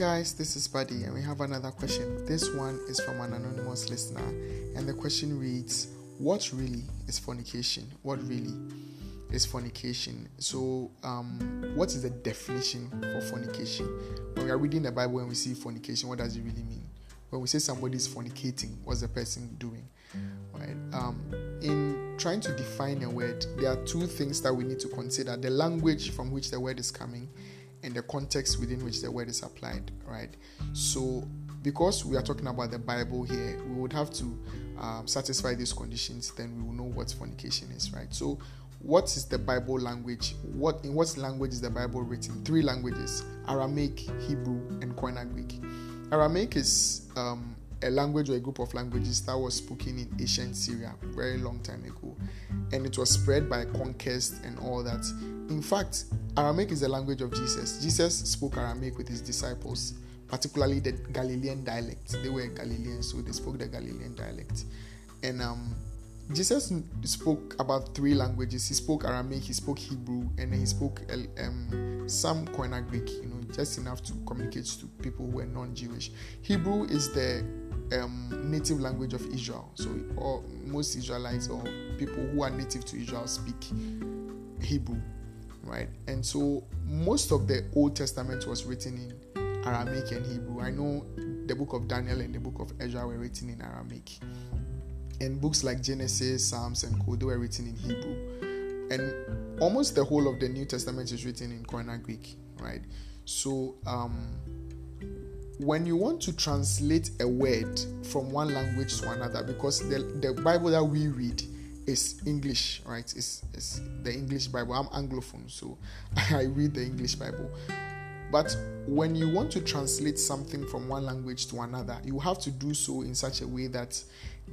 guys, this is Buddy, and we have another question. This one is from an anonymous listener, and the question reads What really is fornication? What really is fornication? So, um, what is the definition for fornication? When we are reading the Bible and we see fornication, what does it really mean? When we say somebody is fornicating, what's the person doing? Right? Um, in trying to define a word, there are two things that we need to consider the language from which the word is coming and the context within which the word is applied, right? So, because we are talking about the Bible here, we would have to um, satisfy these conditions, then we will know what fornication is, right? So, what is the Bible language? What in what language is the Bible written? Three languages: Aramaic, Hebrew, and Koine Greek. Aramaic is um, a language or a group of languages that was spoken in ancient Syria very long time ago, and it was spread by conquest and all that. In fact, Aramaic is the language of Jesus. Jesus spoke Aramaic with his disciples, particularly the Galilean dialect. They were Galileans, so they spoke the Galilean dialect. And um, Jesus spoke about three languages. He spoke Aramaic, he spoke Hebrew, and he spoke um, some Koine Greek. You know, just enough to communicate to people who were non-Jewish. Hebrew is the um, native language of Israel. So, most Israelites or people who are native to Israel speak Hebrew right? And so most of the Old Testament was written in Aramaic and Hebrew. I know the book of Daniel and the book of Ezra were written in Aramaic. And books like Genesis, Psalms, and Code were written in Hebrew. And almost the whole of the New Testament is written in Koine Greek, right? So, um, when you want to translate a word from one language to another, because the, the Bible that we read is English, right? It's, it's the English Bible. I'm Anglophone, so I read the English Bible. But when you want to translate something from one language to another, you have to do so in such a way that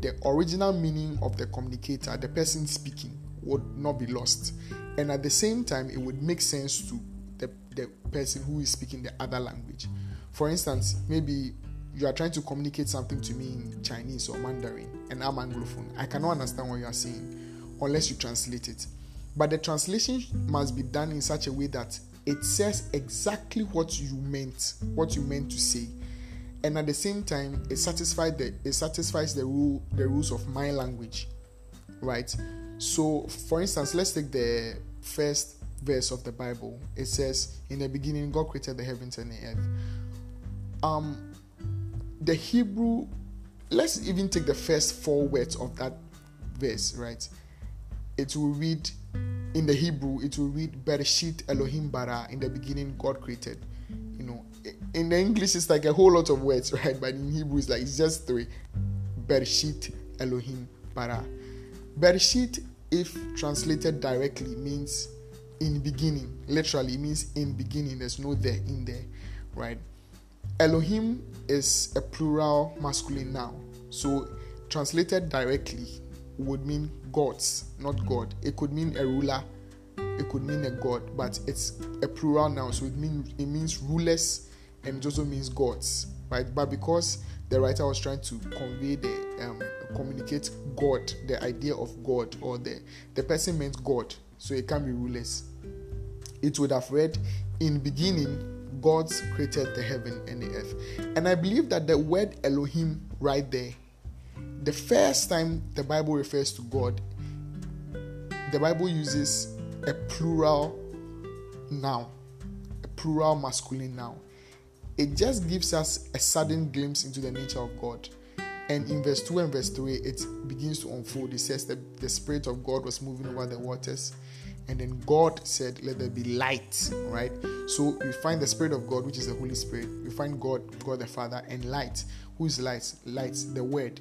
the original meaning of the communicator, the person speaking, would not be lost. And at the same time, it would make sense to the, the person who is speaking the other language. For instance, maybe you are trying to communicate something to me in Chinese or Mandarin, and I'm Anglophone, I cannot understand what you are saying unless you translate it. But the translation must be done in such a way that it says exactly what you meant, what you meant to say, and at the same time, it satisfies the it satisfies the rule the rules of my language, right? So, for instance, let's take the first verse of the Bible. It says, "In the beginning, God created the heavens and the earth." Um, the Hebrew, let's even take the first four words of that verse, right? It will read in the Hebrew, it will read Bereshit Elohim bara. In the beginning, God created. You know, in the English, it's like a whole lot of words, right? But in Hebrew, it's like it's just three Bereshit Elohim bara. Bereshit, if translated directly, means in beginning. Literally, means in beginning. There's no there in there, right? Elohim is a plural masculine noun. So, translated directly would mean gods, not God. It could mean a ruler, it could mean a god, but it's a plural noun, so it means it means rulers and it also means gods, right? But because the writer was trying to convey the um, communicate God, the idea of God, or the the person meant God, so it can be rulers. It would have read, "In beginning, God created the heaven and the earth. And I believe that the word Elohim right there, the first time the Bible refers to God, the Bible uses a plural noun, a plural masculine noun. It just gives us a sudden glimpse into the nature of God. And in verse 2 and verse 3, it begins to unfold. It says that the Spirit of God was moving over the waters and then God said, Let there be light, right? So we find the Spirit of God, which is the Holy Spirit. We find God, God the Father, and light. Who is light? Light, the Word.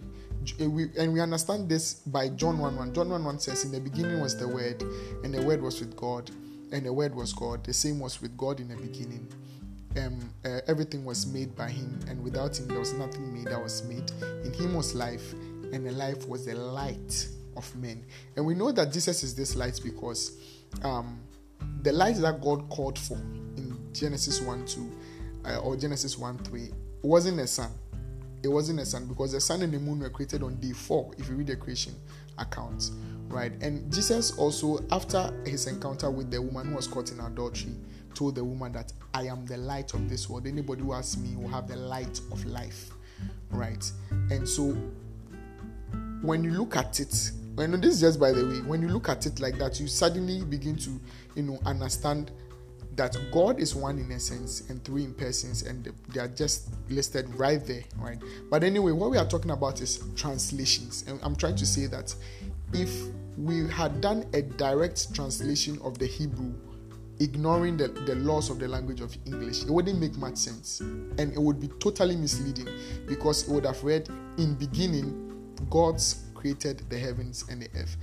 And we understand this by John 1 1. John 1 1 says, In the beginning was the Word, and the Word was with God, and the Word was God. The same was with God in the beginning. Um, uh, everything was made by Him, and without Him there was nothing made that was made. In Him was life, and the life was the light of men. And we know that Jesus is this light because um, the light that God called for in Genesis 1 2 uh, or Genesis 1 3 wasn't a sun. It wasn't a sun because the sun and the moon were created on day 4 if you read the creation account, right? And Jesus also, after his encounter with the woman who was caught in adultery, told the woman that I am the light of this world. Anybody who asks me will have the light of life, right? And so when you look at it, when this is just by the way, when you look at it like that, you suddenly begin to, you know, understand that God is one in essence and three in persons, and they are just listed right there, right? But anyway, what we are talking about is translations, and I'm trying to say that if we had done a direct translation of the Hebrew, ignoring the, the laws of the language of English, it wouldn't make much sense, and it would be totally misleading because it would have read in beginning God's created the heavens and the earth.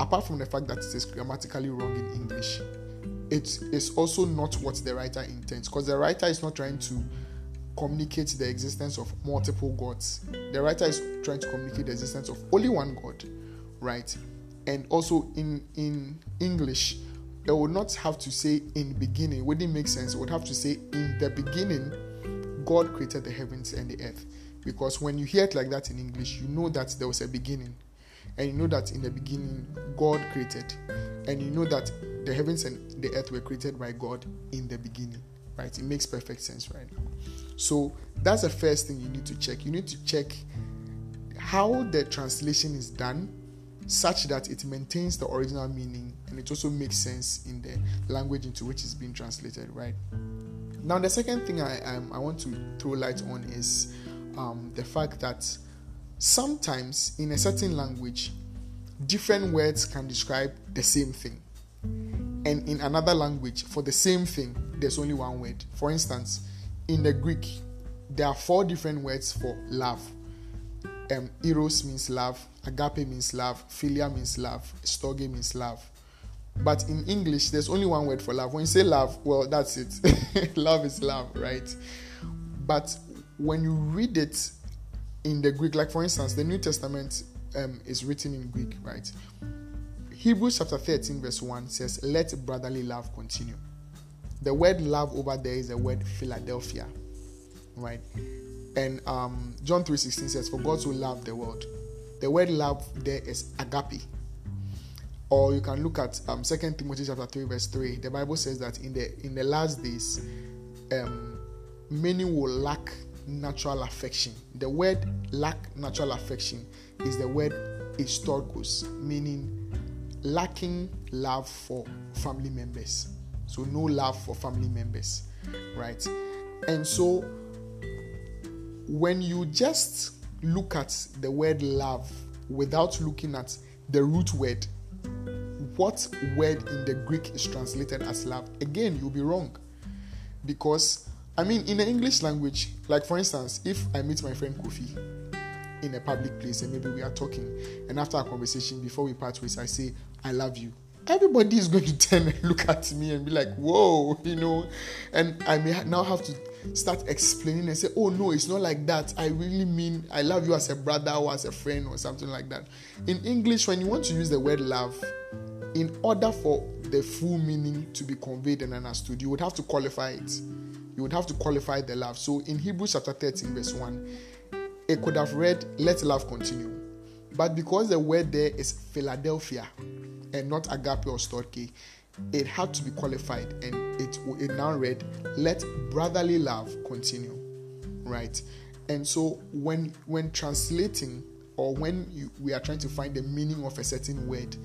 Apart from the fact that it is grammatically wrong in English, it is also not what the writer intends because the writer is not trying to communicate the existence of multiple gods. The writer is trying to communicate the existence of only one God, right? And also in in English, it would not have to say in beginning. Wouldn't make sense. It would have to say in the beginning, God created the heavens and the earth. Because when you hear it like that in English, you know that there was a beginning. And you know that in the beginning, God created. And you know that the heavens and the earth were created by God in the beginning, right? It makes perfect sense right now. So that's the first thing you need to check. You need to check how the translation is done such that it maintains the original meaning and it also makes sense in the language into which it's being translated, right? Now, the second thing I, um, I want to throw light on is um, the fact that sometimes in a certain language, different words can describe the same thing. And in another language for the same thing there's only one word. For instance in the greek there are four different words for love. Um, eros means love agape means love philia means love storge means love. But in english there's only one word for love. When you say love well that's it. Love is love right? But when you read it in the greek like for instance the new testament um, is written in greek right Hebrews chapter 13, verse 1 says, Let brotherly love continue. The word love over there is the word Philadelphia, right? And um, John 3:16 says, For God so loved the world. The word love there is agape. Or you can look at um, 2 Timothy chapter 3, verse 3. The Bible says that in the in the last days, um, many will lack natural affection. The word lack natural affection is the word istorgos, meaning lacking love for family members. So, no love for family members, right? And so, when you just look at the word love without looking at the root word, what word in the Greek is translated as love? Again, you'll be wrong. Because, I mean, in the English language, like for instance, if I meet my friend Kofi in a public place and maybe we are talking and after our conversation before we part ways i say i love you. Everybody is going to turn and look at me and be like whoa you know? And i may now have to start explaining and say oh no it's not like that. I really mean i love you as a brother or as a friend or something like that. In english when you want to use the word love in order for the full meaning to be conveyed and understood you would have to qualify it you would have to qualify the love so in hebrews chapter 13 verse 1 it could have read, Let love continue. But because the word there is Philadelphia and not agape or storge, it had to be qualified and it, it now read, Let brotherly love continue. Right? And so when when translating or when you, we are trying to find the meaning of a certain word,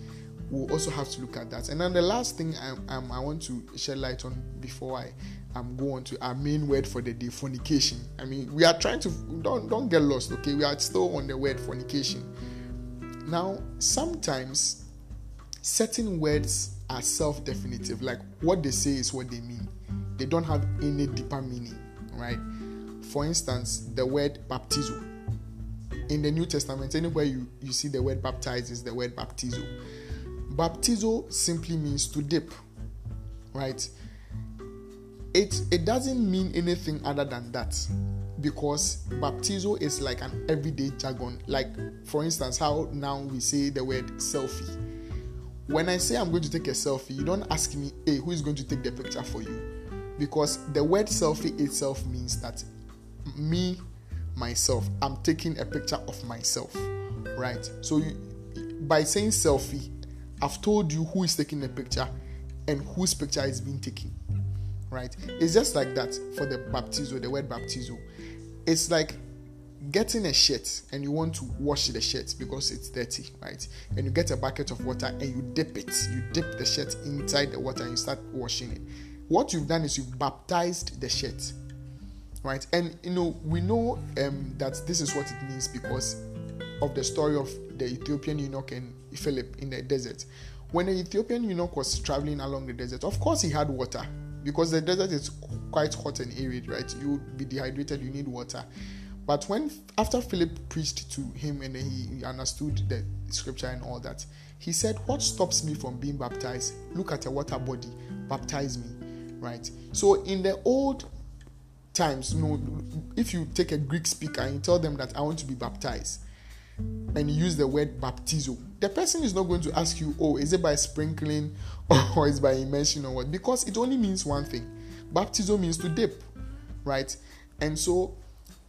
we'll also have to look at that. And then the last thing I, um, I want to shed light on before I I'm going to our main word for the day, fornication. I mean, we are trying to don't don't get lost, okay? We are still on the word fornication. Now, sometimes certain words are self-definitive, like what they say is what they mean. They don't have any deeper meaning, right? For instance, the word baptizo. In the New Testament, anywhere you, you see the word baptize is the word baptizo. Baptizo simply means to dip, right? It it doesn't mean anything other than that. Because baptizo is like an everyday jargon. Like for instance how now we say the word selfie. When i say i'm going to take a selfie you don't ask me hey who is going to take the picture for you? Because the word selfie itself means that me myself i'm taking a picture of myself right? So you, by saying selfie i've told you who is taking the picture and whose picture is being taken right? It's just like that for the baptizo, the word baptizo. It's like getting a shirt and you want to wash the shirt because it's dirty, right? And you get a bucket of water and you dip it. You dip the shirt inside the water and you start washing it. What you've done is you've baptized the shirt, right? And you know we know um, that this is what it means because of the story of the Ethiopian eunuch and Philip in the desert. When the Ethiopian eunuch was traveling along the desert, of course he had water because the desert is quite hot and arid, right? You would be dehydrated, you need water. But when after Philip preached to him and he understood the scripture and all that, he said, What stops me from being baptized? Look at a water body, baptize me. Right? So in the old times, you know, if you take a Greek speaker and you tell them that I want to be baptized, and you use the word baptizo, the person is not going to ask you, oh, is it by sprinkling or is by immersion or what? Because it only means one thing. Baptizo means to dip, right? And so,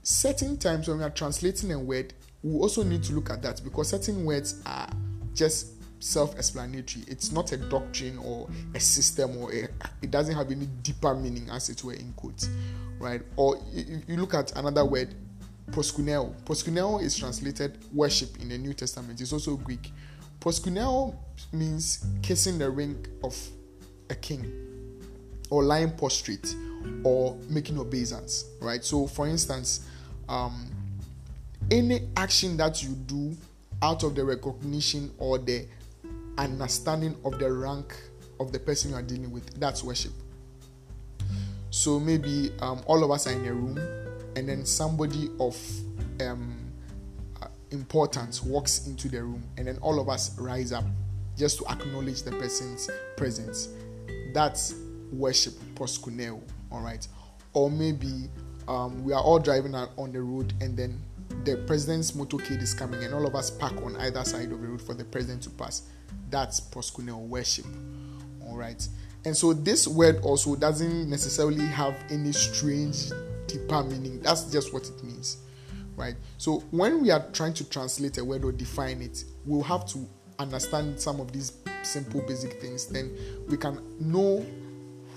certain times when we are translating a word, we also need to look at that because certain words are just self-explanatory. It's not a doctrine or a system or a, it doesn't have any deeper meaning as it were in quotes, right? Or you look at another word, proskuneo. Proskuneo is translated worship in the New Testament. It's also Greek. Proskuneo means kissing the ring of a king or lying prostrate or making obeisance, right? So, for instance, um, any action that you do out of the recognition or the understanding of the rank of the person you are dealing with, that's worship. So maybe um, all of us are in a room and then somebody of um, uh, importance walks into the room, and then all of us rise up just to acknowledge the person's presence. That's worship, proskuneo, all right? Or maybe um, we are all driving on the road, and then the president's motorcade is coming, and all of us park on either side of the road for the president to pass. That's proskuneo worship, all right? And so this word also doesn't necessarily have any strange deeper meaning. That's just what it means, right? So when we are trying to translate a word or define it, we'll have to understand some of these simple basic things. Then we can know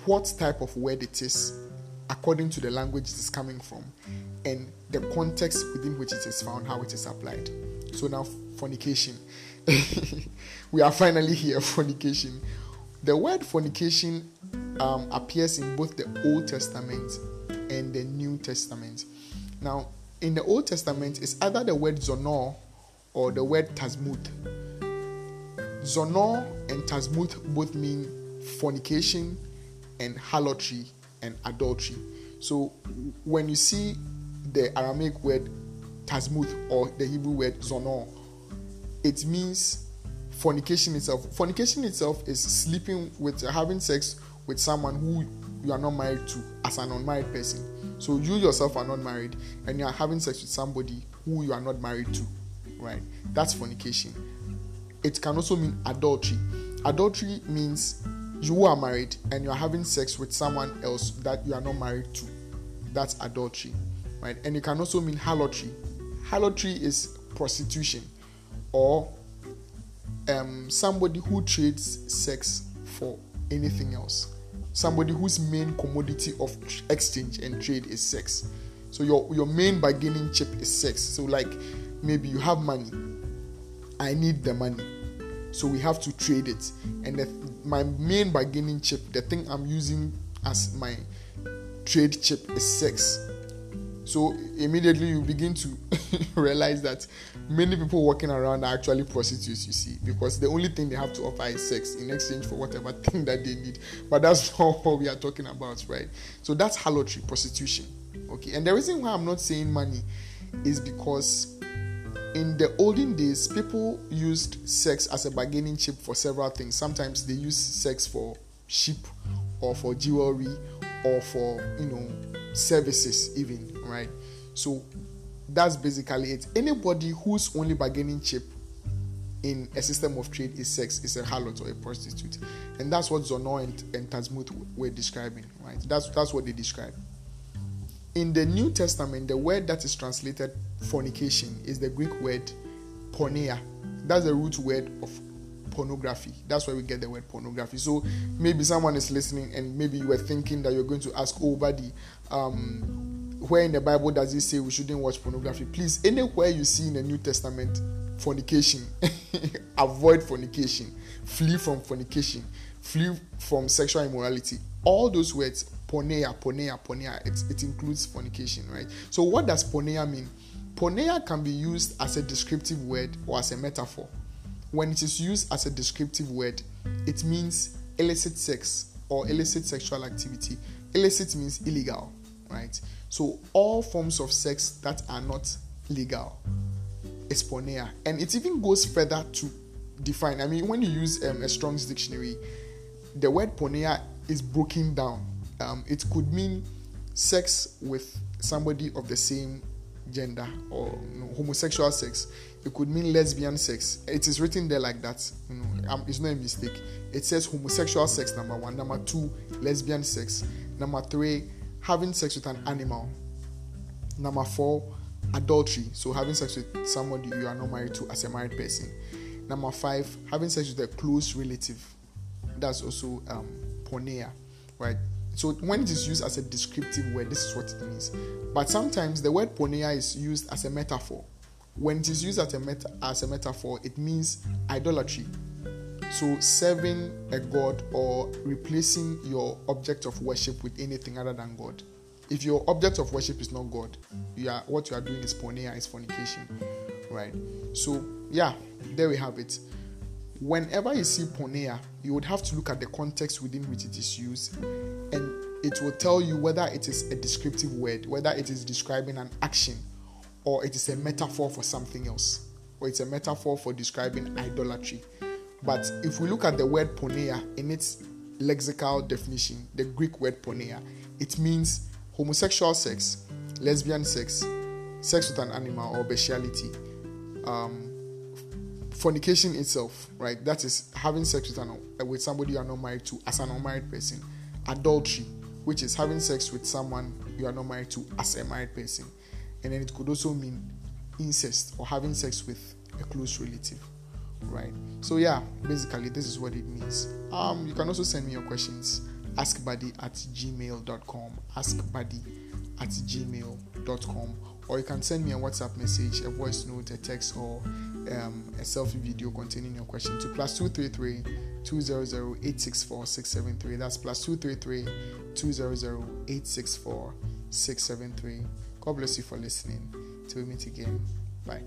what type of word it is according to the language it is coming from and the context within which it is found, how it is applied. So now fornication. we are finally here, fornication. The word fornication um, appears in both the Old Testament and the New Testament. Now, in the Old Testament, it's either the word zonor or the word tasmuth. Zonor and tasmuth both mean fornication and harlotry and adultery. So when you see the Aramaic word tasmuth or the Hebrew word zonor, it means fornication itself. Fornication itself is sleeping with having sex with someone who you are not married to as an unmarried person. So you yourself are not married and you are having sex with somebody who you are not married to, right? That's fornication. It can also mean adultery. Adultery means you are married and you are having sex with someone else that you are not married to. That's adultery, right? And it can also mean harlotry. Harlotry is prostitution or um, somebody who trades sex for anything else somebody whose main commodity of exchange and trade is sex. So your your main bargaining chip is sex. So like maybe you have money, I need the money, so we have to trade it. And the, my main bargaining chip, the thing I'm using as my trade chip is sex. So immediately you begin to realize that many people walking around are actually prostitutes, you see, because the only thing they have to offer is sex in exchange for whatever thing that they need. But that's not what we are talking about, right? So that's harlotry, prostitution. Okay, and the reason why I'm not saying money is because in the olden days, people used sex as a bargaining chip for several things. Sometimes they use sex for sheep or for jewelry or for you know services, even right. So that's basically it. Anybody whose only bargaining chip in a system of trade is sex is a harlot or a prostitute, and that's what Zonor and, and Tasmuth were describing, right? That's that's what they describe. In the New Testament, the word that is translated fornication is the Greek word porneia. That's the root word of pornography. That's where we get the word pornography. So maybe someone is listening and maybe you were thinking that you're going to ask, oh, um, where in the Bible does it say we shouldn't watch pornography? Please, anywhere you see in the New Testament, fornication, avoid fornication, flee from fornication, flee from sexual immorality. All those words, porneia, porneia, porneia, it, it includes fornication, right? So, what does porneia mean? Porneia can be used as a descriptive word or as a metaphor. When it is used as a descriptive word, it means illicit sex or illicit sexual activity. Illicit means illegal, right? So all forms of sex that are not legal is porneia. And it even goes further to define. I mean, when you use um, a Strong's dictionary, the word porneia is broken down. Um, it could mean sex with somebody of the same gender or you know, homosexual sex. It could mean lesbian sex. It is written there like that. You know, um, it's not a mistake. It says homosexual sex number one. Number two, lesbian sex. Number three, having sex with an animal. Number four, adultery. So having sex with somebody you are not married to as a married person. Number five, having sex with a close relative. That's also um, porneia, right? So when it is used as a descriptive word, this is what it means. But sometimes the word porneia is used as a metaphor. When it is used as a, meta- as a metaphor, it means idolatry. So serving a god or replacing your object of worship with anything other than God. If your object of worship is not God, you are what you are doing is porneia, is fornication, right? So yeah, there we have it whenever you see porneia, you would have to look at the context within which it is used, and it will tell you whether it is a descriptive word, whether it is describing an action, or it is a metaphor for something else, or it's a metaphor for describing idolatry. But if we look at the word porneia in its lexical definition, the Greek word porneia, it means homosexual sex, lesbian sex, sex with an animal, or bestiality. Um, fornication itself, right? That is having sex with an with somebody you are not married to as an unmarried person. Adultery, which is having sex with someone you are not married to as a married person, and then it could also mean incest or having sex with a close relative, right? So yeah, basically this is what it means. Um, you can also send me your questions. Askbuddy at gmail.com. Askbuddy at gmail.com or you can send me a WhatsApp message, a voice note, a text, or um, a selfie video containing your question to plus 233 200 864 673. That's plus 233 200 864 673. God bless you for listening. Till we meet again. Bye.